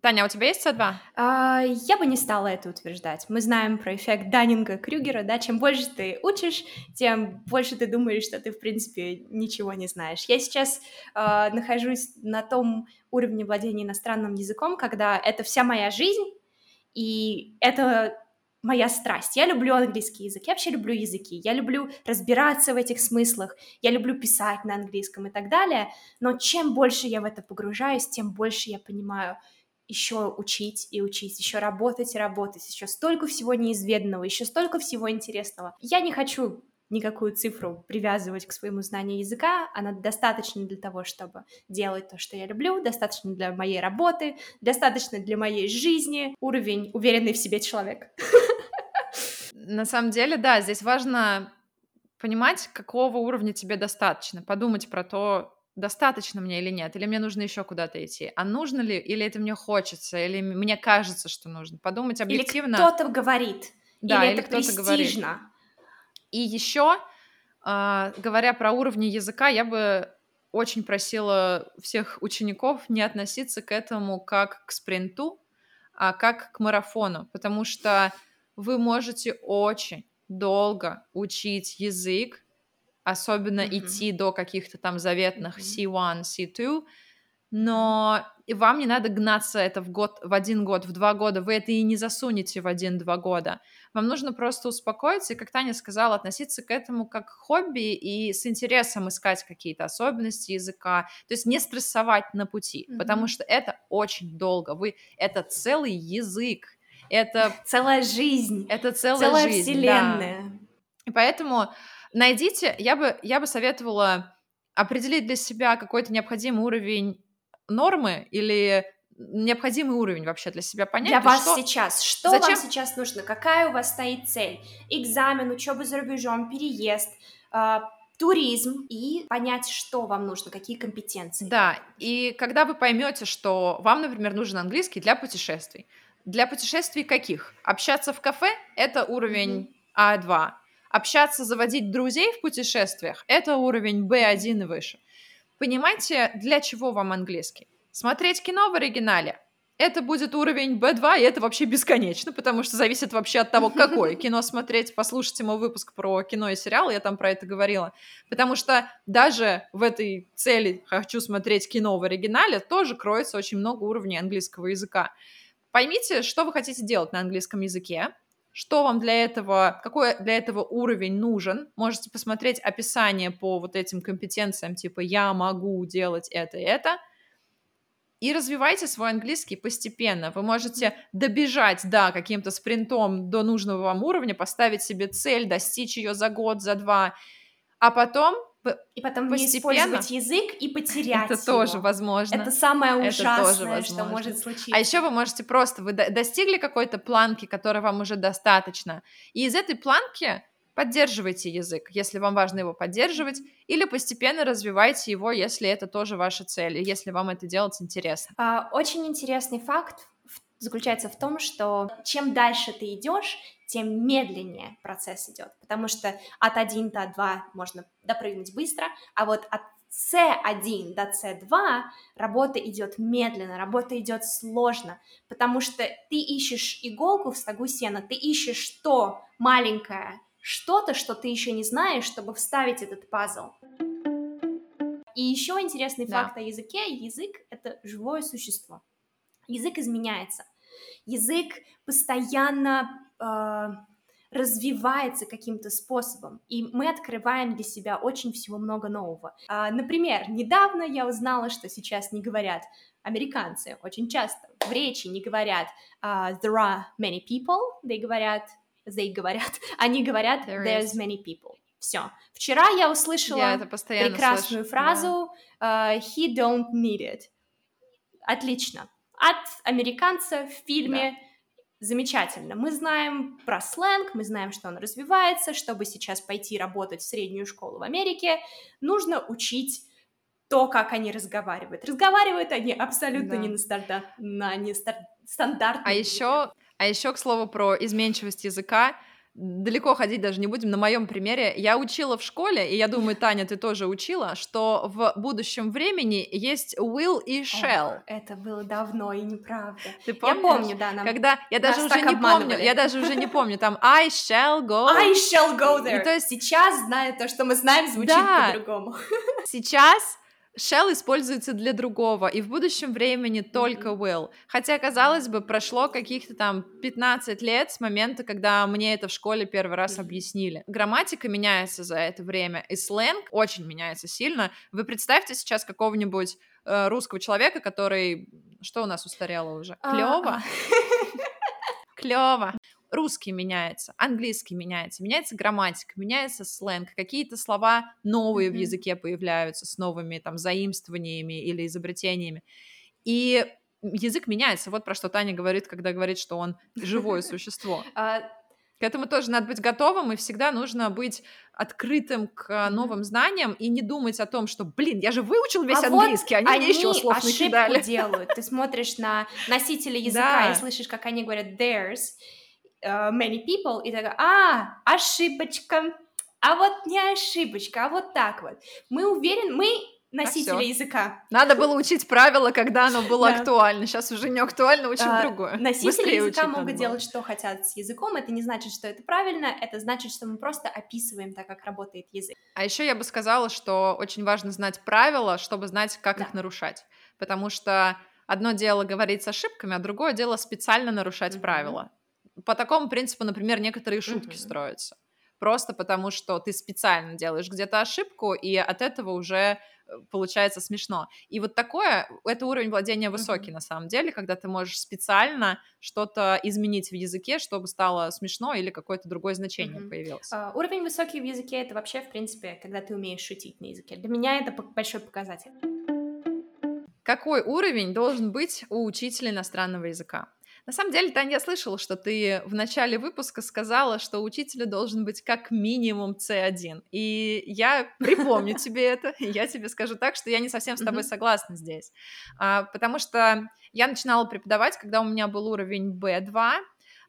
Таня, а у тебя есть C2? А, я бы не стала это утверждать. Мы знаем про эффект Даннинга-Крюгера, да, чем больше ты учишь, тем больше ты думаешь, что ты, в принципе, ничего не знаешь. Я сейчас а, нахожусь на том уровне владения иностранным языком, когда это вся моя жизнь, и это моя страсть. Я люблю английский язык, я вообще люблю языки, я люблю разбираться в этих смыслах, я люблю писать на английском и так далее, но чем больше я в это погружаюсь, тем больше я понимаю еще учить и учить, еще работать и работать, еще столько всего неизведанного, еще столько всего интересного. Я не хочу никакую цифру привязывать к своему знанию языка, она достаточно для того, чтобы делать то, что я люблю, достаточно для моей работы, достаточно для моей жизни, уровень уверенный в себе человек. На самом деле, да, здесь важно понимать, какого уровня тебе достаточно, подумать про то, достаточно мне или нет, или мне нужно еще куда-то идти, а нужно ли, или это мне хочется, или мне кажется, что нужно, подумать объективно. Или кто-то говорит, да, или, или это кто-то престижно. Говорит. И еще, а, говоря про уровни языка, я бы очень просила всех учеников не относиться к этому как к спринту, а как к марафону, потому что вы можете очень долго учить язык, особенно mm-hmm. идти до каких-то там заветных mm-hmm. C1, C2, но и вам не надо гнаться это в год, в один год, в два года, вы это и не засунете в один-два года. Вам нужно просто успокоиться и, как Таня сказала, относиться к этому как к хобби и с интересом искать какие-то особенности языка, то есть не стрессовать на пути, mm-hmm. потому что это очень долго, вы, это целый язык, это... Целая жизнь. Это целая, целая жизнь, вселенная. Да. И поэтому найдите, я бы, я бы советовала определить для себя какой-то необходимый уровень нормы или необходимый уровень вообще для себя понять. Для вас что... сейчас. Что Зачем? вам сейчас нужно? Какая у вас стоит цель? Экзамен, учеба за рубежом, переезд, э, туризм и понять, что вам нужно, какие компетенции. Да, и когда вы поймете, что вам, например, нужен английский для путешествий. Для путешествий каких? Общаться в кафе — это уровень mm-hmm. А2. Общаться, заводить друзей в путешествиях — это уровень B1 и выше. Понимаете, для чего вам английский? Смотреть кино в оригинале? это будет уровень B2, и это вообще бесконечно, потому что зависит вообще от того, какое кино смотреть. Послушайте мой выпуск про кино и сериалы, я там про это говорила. Потому что даже в этой цели «хочу смотреть кино в оригинале» тоже кроется очень много уровней английского языка. Поймите, что вы хотите делать на английском языке, что вам для этого, какой для этого уровень нужен. Можете посмотреть описание по вот этим компетенциям, типа «я могу делать это и это», и развивайте свой английский постепенно. Вы можете добежать, да, каким-то спринтом до нужного вам уровня, поставить себе цель, достичь ее за год, за два, а потом и потом постепенно... не использовать язык и потерять Это его. тоже возможно. Это самое ужасное, Это тоже возможно. что может случиться. А еще вы можете просто, вы достигли какой-то планки, которой вам уже достаточно, и из этой планки поддерживайте язык, если вам важно его поддерживать, или постепенно развивайте его, если это тоже ваша цель, и если вам это делать интересно. А, очень интересный факт заключается в том, что чем дальше ты идешь, тем медленнее процесс идет, потому что от 1 до 2 можно допрыгнуть быстро, а вот от C1 до C2 работа идет медленно, работа идет сложно, потому что ты ищешь иголку в стогу сена, ты ищешь то маленькое, что-то, что ты еще не знаешь, чтобы вставить этот пазл. И еще интересный да. факт о языке. Язык — это живое существо. Язык изменяется. Язык постоянно э, развивается каким-то способом, и мы открываем для себя очень всего много нового. Э, например, недавно я узнала, что сейчас не говорят американцы очень часто в речи не говорят uh, there are many people, they говорят they говорят, они говорят There there's is. many people. Все. Вчера я услышала я прекрасную слышу, фразу да. uh, he don't need it. Отлично. От американца в фильме да. Замечательно. Мы знаем про сленг, мы знаем, что он развивается. Чтобы сейчас пойти работать в среднюю школу в Америке, нужно учить то, как они разговаривают. Разговаривают они абсолютно да. не на, старта, на не стар, стандартном. А еще а еще, к слову, про изменчивость языка. Далеко ходить даже не будем. На моем примере я учила в школе, и я думаю, Таня, ты тоже учила, что в будущем времени есть will и shall. О, это было давно и неправда. Ты помнишь? Я помню, да. Нам, Когда я даже уже не помню, я даже уже не помню, там I shall go. I shall go there. И, то есть сейчас, зная то, что мы знаем, звучит да. по-другому. Сейчас shall используется для другого, и в будущем времени только will. Хотя, казалось бы, прошло каких-то там 15 лет с момента, когда мне это в школе первый раз объяснили. Грамматика меняется за это время, и сленг очень меняется сильно. Вы представьте сейчас какого-нибудь э, русского человека, который... Что у нас устарело уже? Клево? Клево русский меняется, английский меняется, меняется грамматика, меняется сленг, какие-то слова новые mm-hmm. в языке появляются с новыми там заимствованиями или изобретениями. И язык меняется. Вот про что Таня говорит, когда говорит, что он живое существо. А, к этому тоже надо быть готовым, и всегда нужно быть открытым к новым знаниям и не думать о том, что, блин, я же выучил весь а английский, вот они, мне еще слов накидали. делают. Ты смотришь на носителя языка да. и слышишь, как они говорят theirs, uh, many people, и такая, а, ошибочка, а вот не ошибочка, а вот так вот. Мы уверены, мы носители а языка. Надо было учить правила, когда оно было да. актуально. Сейчас уже не актуально, учим а, другое. Носители Быстрее языка могут делать, что хотят с языком. Это не значит, что это правильно. Это значит, что мы просто описываем так, как работает язык. А еще я бы сказала, что очень важно знать правила, чтобы знать, как да. их нарушать. Потому что одно дело говорить с ошибками, а другое дело специально нарушать mm-hmm. правила по такому принципу, например, некоторые шутки mm-hmm. строятся. Просто потому, что ты специально делаешь где-то ошибку, и от этого уже э, получается смешно. И вот такое, это уровень владения высокий mm-hmm. на самом деле, когда ты можешь специально что-то изменить в языке, чтобы стало смешно или какое-то другое значение mm-hmm. появилось. Uh, уровень высокий в языке это вообще, в принципе, когда ты умеешь шутить на языке. Для меня это большой показатель. Какой уровень должен быть у учителя иностранного языка? На самом деле, Таня, я слышала, что ты в начале выпуска сказала, что учителя должен быть как минимум C1. И я припомню тебе это, я тебе скажу так, что я не совсем с тобой согласна здесь. А, потому что я начинала преподавать, когда у меня был уровень B2,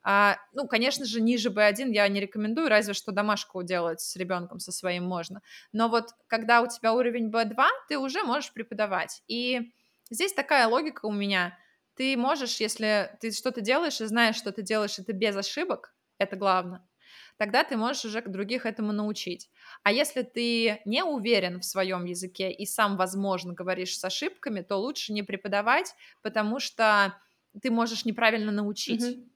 а, ну, конечно же, ниже B1 я не рекомендую, разве что домашку делать с ребенком со своим можно. Но вот когда у тебя уровень B2, ты уже можешь преподавать. И здесь такая логика у меня – ты можешь, если ты что-то делаешь и знаешь, что ты делаешь это без ошибок, это главное, тогда ты можешь уже других этому научить. А если ты не уверен в своем языке и сам, возможно, говоришь с ошибками, то лучше не преподавать, потому что ты можешь неправильно научить. Mm-hmm.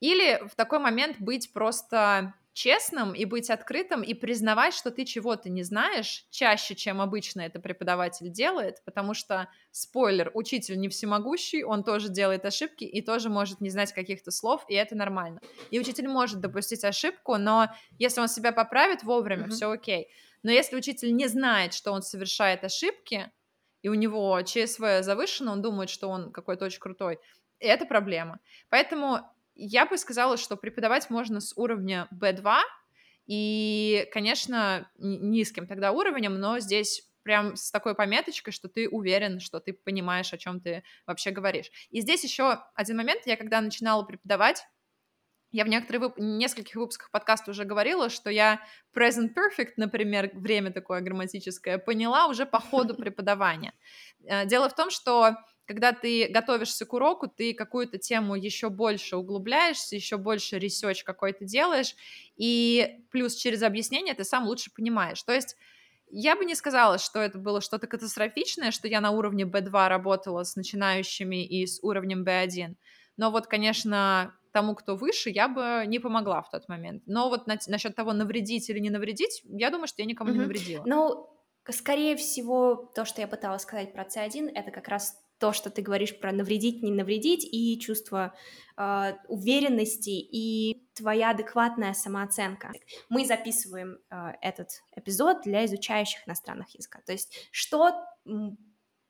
Или в такой момент быть просто честным и быть открытым и признавать, что ты чего-то не знаешь чаще, чем обычно это преподаватель делает, потому что, спойлер, учитель не всемогущий, он тоже делает ошибки и тоже может не знать каких-то слов, и это нормально. И учитель может допустить ошибку, но если он себя поправит вовремя, mm-hmm. все окей. Но если учитель не знает, что он совершает ошибки, и у него ЧСВ завышено, он думает, что он какой-то очень крутой, это проблема. Поэтому я бы сказала, что преподавать можно с уровня B2, и, конечно, низким тогда уровнем, но здесь прям с такой пометочкой, что ты уверен, что ты понимаешь, о чем ты вообще говоришь. И здесь еще один момент, я когда начинала преподавать, я в некоторых вып... нескольких выпусках подкаста уже говорила, что я present perfect, например, время такое грамматическое, поняла уже по ходу преподавания. Э, дело в том, что когда ты готовишься к уроку, ты какую-то тему еще больше углубляешься, еще больше research какой-то делаешь, и плюс через объяснение ты сам лучше понимаешь. То есть я бы не сказала, что это было что-то катастрофичное, что я на уровне B2 работала с начинающими и с уровнем B1. Но вот, конечно, тому, кто выше, я бы не помогла в тот момент. Но вот на, насчет того, навредить или не навредить, я думаю, что я никому mm-hmm. не навредила. Ну, скорее всего, то, что я пыталась сказать про C1, это как раз то, что ты говоришь про навредить, не навредить, и чувство э, уверенности, и твоя адекватная самооценка. Мы записываем э, этот эпизод для изучающих иностранных языков. То есть что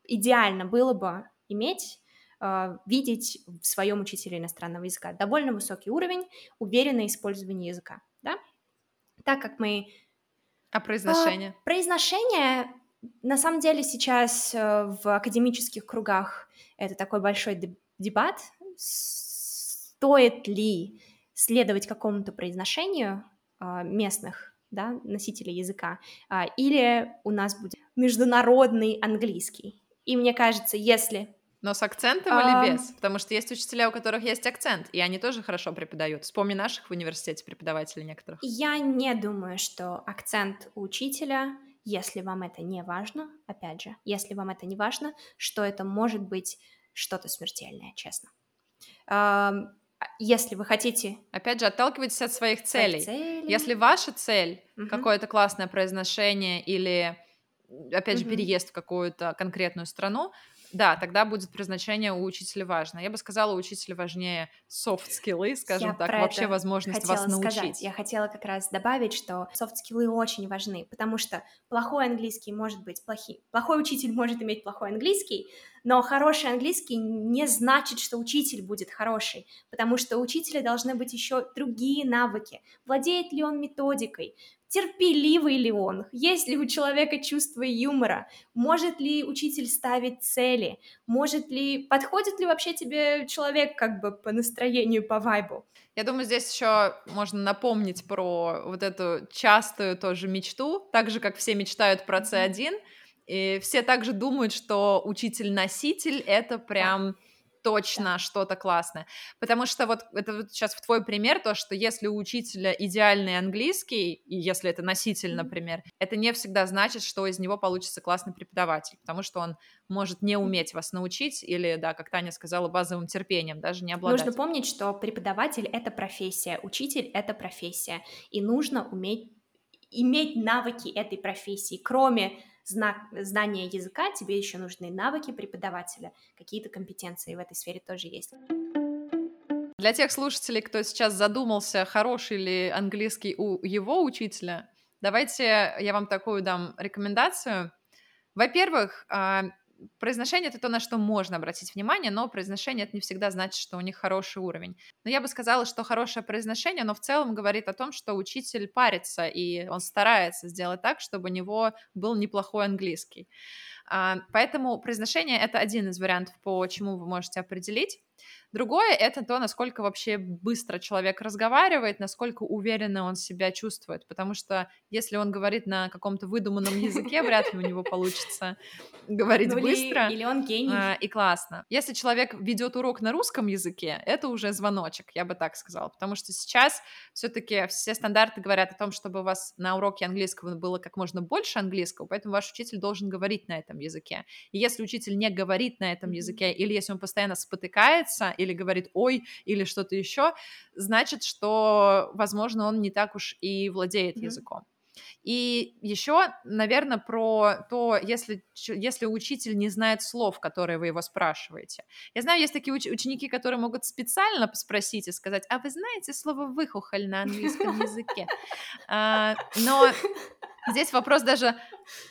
идеально было бы иметь э, видеть в своем учителе иностранного языка. Довольно высокий уровень, уверенное использование языка, да? Так как мы... А произношение? А, произношение на самом деле сейчас э, в академических кругах это такой большой дебат, стоит ли следовать какому-то произношению а, местных да, носителей языка, а, или у нас будет международный английский. И мне кажется, если но с акцентом а... или без? Потому что есть учителя, у которых есть акцент, и они тоже хорошо преподают. Вспомни наших в университете преподавателей некоторых. Я не думаю, что акцент у учителя если вам это не важно, опять же, если вам это не важно, что это может быть что-то смертельное, честно. Если вы хотите... Опять же, отталкивайтесь от своих целей. целей. Если ваша цель угу. какое-то классное произношение или, опять же, угу. переезд в какую-то конкретную страну, да, тогда будет предназначение у учителя важно. Я бы сказала, у учителя важнее софт-скиллы, скажем Я так, вообще возможность вас научить. Сказать. Я хотела как раз добавить, что софт-скиллы очень важны, потому что плохой английский может быть плохим. Плохой учитель может иметь плохой английский, но хороший английский не значит, что учитель будет хороший, потому что у учителя должны быть еще другие навыки. Владеет ли он методикой? Терпеливый ли он, есть ли у человека чувство юмора, может ли учитель ставить цели, может ли, подходит ли вообще тебе человек как бы по настроению, по вайбу. Я думаю, здесь еще можно напомнить про вот эту частую тоже мечту, так же, как все мечтают про C1, и все также думают, что учитель-носитель — это прям точно да. что-то классное. Потому что вот это вот сейчас в твой пример, то, что если у учителя идеальный английский, и если это носитель, например, это не всегда значит, что из него получится классный преподаватель, потому что он может не уметь вас научить или, да, как Таня сказала, базовым терпением, даже не обладать. Нужно помнить, что преподаватель — это профессия, учитель — это профессия, и нужно уметь иметь навыки этой профессии, кроме знак, знания языка, тебе еще нужны навыки преподавателя, какие-то компетенции в этой сфере тоже есть. Для тех слушателей, кто сейчас задумался, хороший ли английский у его учителя, давайте я вам такую дам рекомендацию. Во-первых, а, произношение это то, на что можно обратить внимание, но произношение это не всегда значит, что у них хороший уровень. Но я бы сказала, что хорошее произношение, но в целом говорит о том, что учитель парится, и он старается сделать так, чтобы у него был неплохой английский. А, поэтому произношение это один из вариантов, по чему вы можете определить. Другое — это то, насколько вообще быстро человек разговаривает, насколько уверенно он себя чувствует, потому что если он говорит на каком-то выдуманном языке, вряд ли у него получится говорить Ну, быстро. Или, или он гений. а, И классно. Если человек ведет урок на русском языке, это уже звоночек, я бы так сказала, потому что сейчас все-таки все стандарты говорят о том, чтобы у вас на уроке английского было как можно больше английского, поэтому ваш учитель должен говорить на этом языке. И если учитель не говорит на этом языке, или если он постоянно спотыкается, или говорит «ой», или что-то еще, значит, что, возможно, он не так уж и владеет Мгм. языком. И еще, наверное, про то, если, если учитель не знает слов, которые вы его спрашиваете. Я знаю, есть такие уч- ученики, которые могут специально спросить и сказать, а вы знаете слово «выхухоль» на английском языке? А, Но здесь вопрос даже,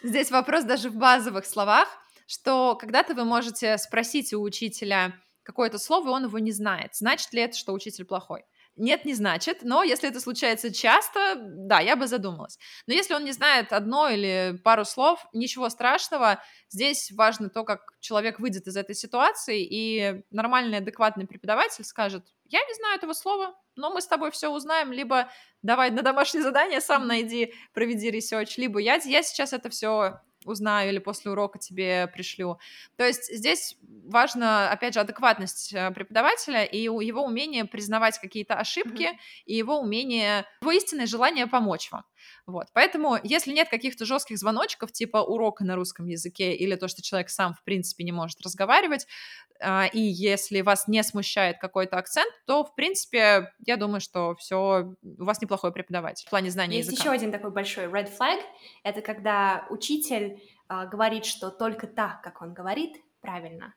здесь вопрос даже в базовых словах, что когда-то вы можете спросить у учителя какое-то слово, и он его не знает. Значит ли это, что учитель плохой? Нет, не значит, но если это случается часто, да, я бы задумалась. Но если он не знает одно или пару слов, ничего страшного. Здесь важно то, как человек выйдет из этой ситуации, и нормальный, адекватный преподаватель скажет, я не знаю этого слова, но мы с тобой все узнаем, либо давай на домашнее задание сам найди, проведи research, либо я, я сейчас это все узнаю или после урока тебе пришлю. То есть здесь важно, опять же, адекватность э, преподавателя и его умение признавать какие-то ошибки Мгм. и его умение, его истинное желание помочь вам. Вот. Поэтому, если нет каких-то жестких звоночков, типа урока на русском языке или то, что человек сам, в принципе, не может разговаривать, а, и если вас не смущает какой-то акцент, то, в принципе, я думаю, что все, у вас неплохой преподаватель в плане знания Есть языка. еще один такой большой red flag. Это когда учитель говорит, что только так, как он говорит, правильно.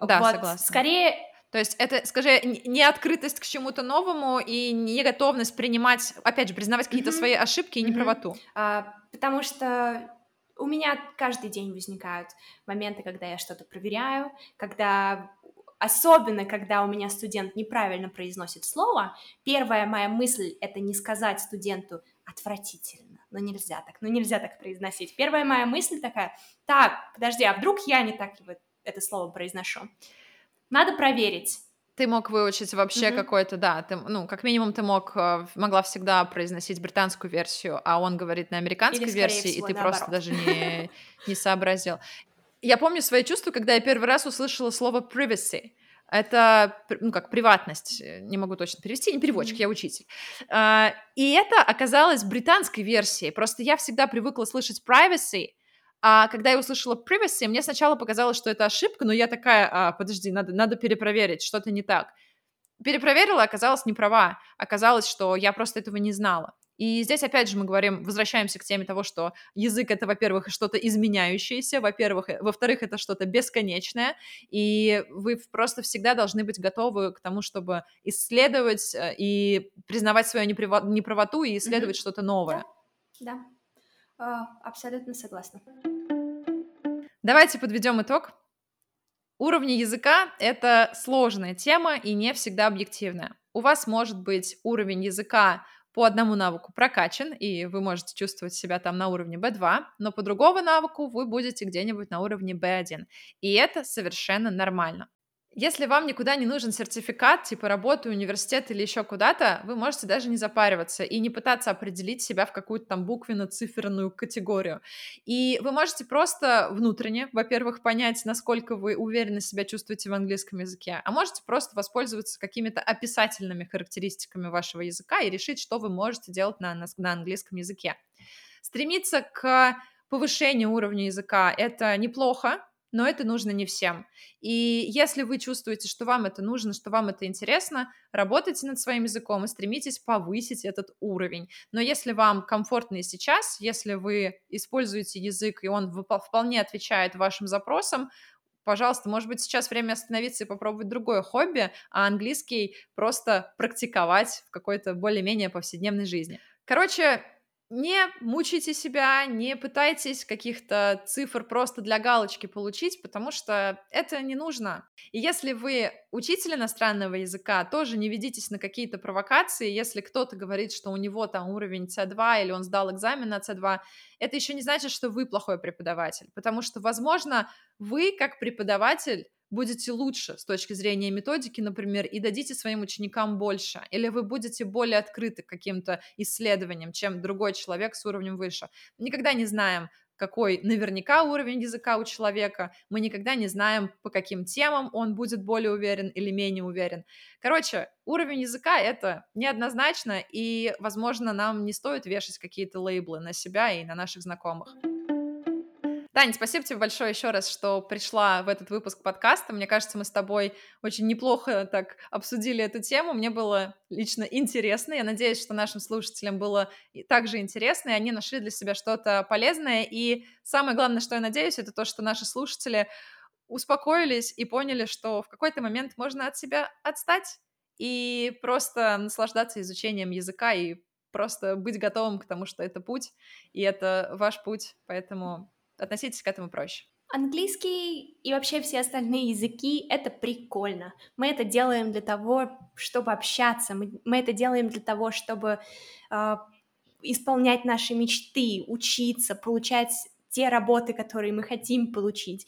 Да, вот, согласна. Скорее, То есть это, скажи, не открытость к чему-то новому и не готовность принимать, опять же, признавать какие-то Мгм. свои ошибки и Мгм. неправоту. а, потому что у меня каждый день возникают моменты, когда я что-то проверяю, когда особенно когда у меня студент неправильно произносит слово, первая моя мысль это не сказать студенту отвратительно, ну нельзя так, ну нельзя так произносить. Первая моя мысль такая, так, подожди, а вдруг я не так его это слово произношу? Надо проверить. Ты мог выучить вообще Мгм. какой-то, да, ты, ну, как минимум ты мог, э, могла всегда произносить британскую версию, а он говорит на американской Или, версии, всего, и ты просто наоборот. даже не, не сообразил. Я помню свои чувства, когда я первый раз услышала слово privacy. Это, ну, как приватность, э, не могу точно перевести, не переводчик, я учитель. А, И это оказалось британской версией, просто я всегда привыкла слышать privacy, а когда я услышала privacy, мне сначала показалось, что это ошибка, но я такая, а, подожди, надо, надо перепроверить, что-то не так. Перепроверила, оказалось, не права. Оказалось, что я просто этого не знала. И здесь, опять же, мы говорим, возвращаемся к теме того, что язык — это, во-первых, что-то изменяющееся, во-первых, э, во-вторых, это что-то бесконечное, и вы просто всегда должны быть готовы к тому, чтобы исследовать э, и признавать свою неправо- неправоту и исследовать что-то новое. Да, А, абсолютно согласна. Давайте подведем итог. Уровни языка — это сложная тема и не всегда объективная. У вас может быть уровень языка по одному навыку прокачан, и вы можете чувствовать себя там на уровне B2, но по другому навыку вы будете где-нибудь на уровне B1. И это совершенно нормально. Если вам никуда не нужен сертификат, типа работы, университет или еще куда-то, вы можете даже не запариваться и не пытаться определить себя в какую-то там буквенно-циферную категорию. И вы можете просто внутренне, во-первых, понять, насколько вы уверенно себя чувствуете в английском языке, а можете просто воспользоваться какими-то описательными характеристиками вашего языка и решить, что вы можете делать на, на, на английском языке. Стремиться к повышению уровня языка — это неплохо, но это нужно не всем. И если вы чувствуете, что вам это нужно, что вам это интересно, работайте над своим языком и стремитесь повысить этот уровень. Но если вам комфортно и сейчас, если вы используете язык, и он вполне отвечает вашим запросам, пожалуйста, может быть, сейчас время остановиться и попробовать другое хобби, а английский просто практиковать в какой-то более-менее повседневной жизни. Короче, не мучайте себя, не пытайтесь каких-то цифр просто для галочки получить, потому что это не нужно. И если вы учитель иностранного языка, тоже не ведитесь на какие-то провокации. Если кто-то говорит, что у него там уровень C2 или он сдал экзамен на C2, это еще не значит, что вы плохой преподаватель, потому что, возможно, вы как преподаватель будете лучше с точки зрения методики, например, и дадите своим ученикам больше, или вы будете более открыты каким-то исследованиям, чем другой человек с уровнем выше. Никогда не знаем, какой наверняка уровень языка у человека, мы никогда не знаем, по каким темам он будет более уверен или менее уверен. Короче, уровень языка — это неоднозначно, и, возможно, нам не стоит вешать какие-то лейблы на себя и на наших знакомых. Тань, спасибо тебе большое еще раз, что пришла в этот выпуск подкаста. Мне кажется, мы с тобой очень неплохо так обсудили эту тему. Мне было лично интересно. Я надеюсь, что нашим слушателям было также интересно, и они нашли для себя что-то полезное. И самое главное, что я надеюсь, это то, что наши слушатели успокоились и поняли, что в какой-то момент можно от себя отстать и просто наслаждаться изучением языка и просто быть готовым к тому, что это путь, и это ваш путь. Поэтому относитесь к этому проще. Английский и вообще все остальные языки — это прикольно. Мы это делаем для того, чтобы общаться, мы, мы это делаем для того, чтобы э, исполнять наши мечты, учиться, получать те работы, которые мы хотим получить.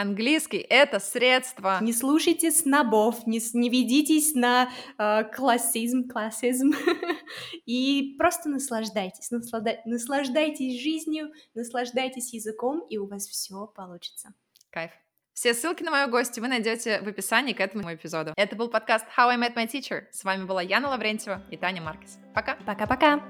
Английский — это средство. Не слушайте снобов, не, не ведитесь на э, классизм, классизм, и просто наслаждайтесь, наслада... наслаждайтесь жизнью, наслаждайтесь языком, и у вас все получится. Кайф. Все ссылки на мою гостью вы найдете в описании к этому эпизоду. Это был подкаст How I Met My Teacher. С вами была Яна Лаврентьева и Таня Маркес. Пока. Пока-пока.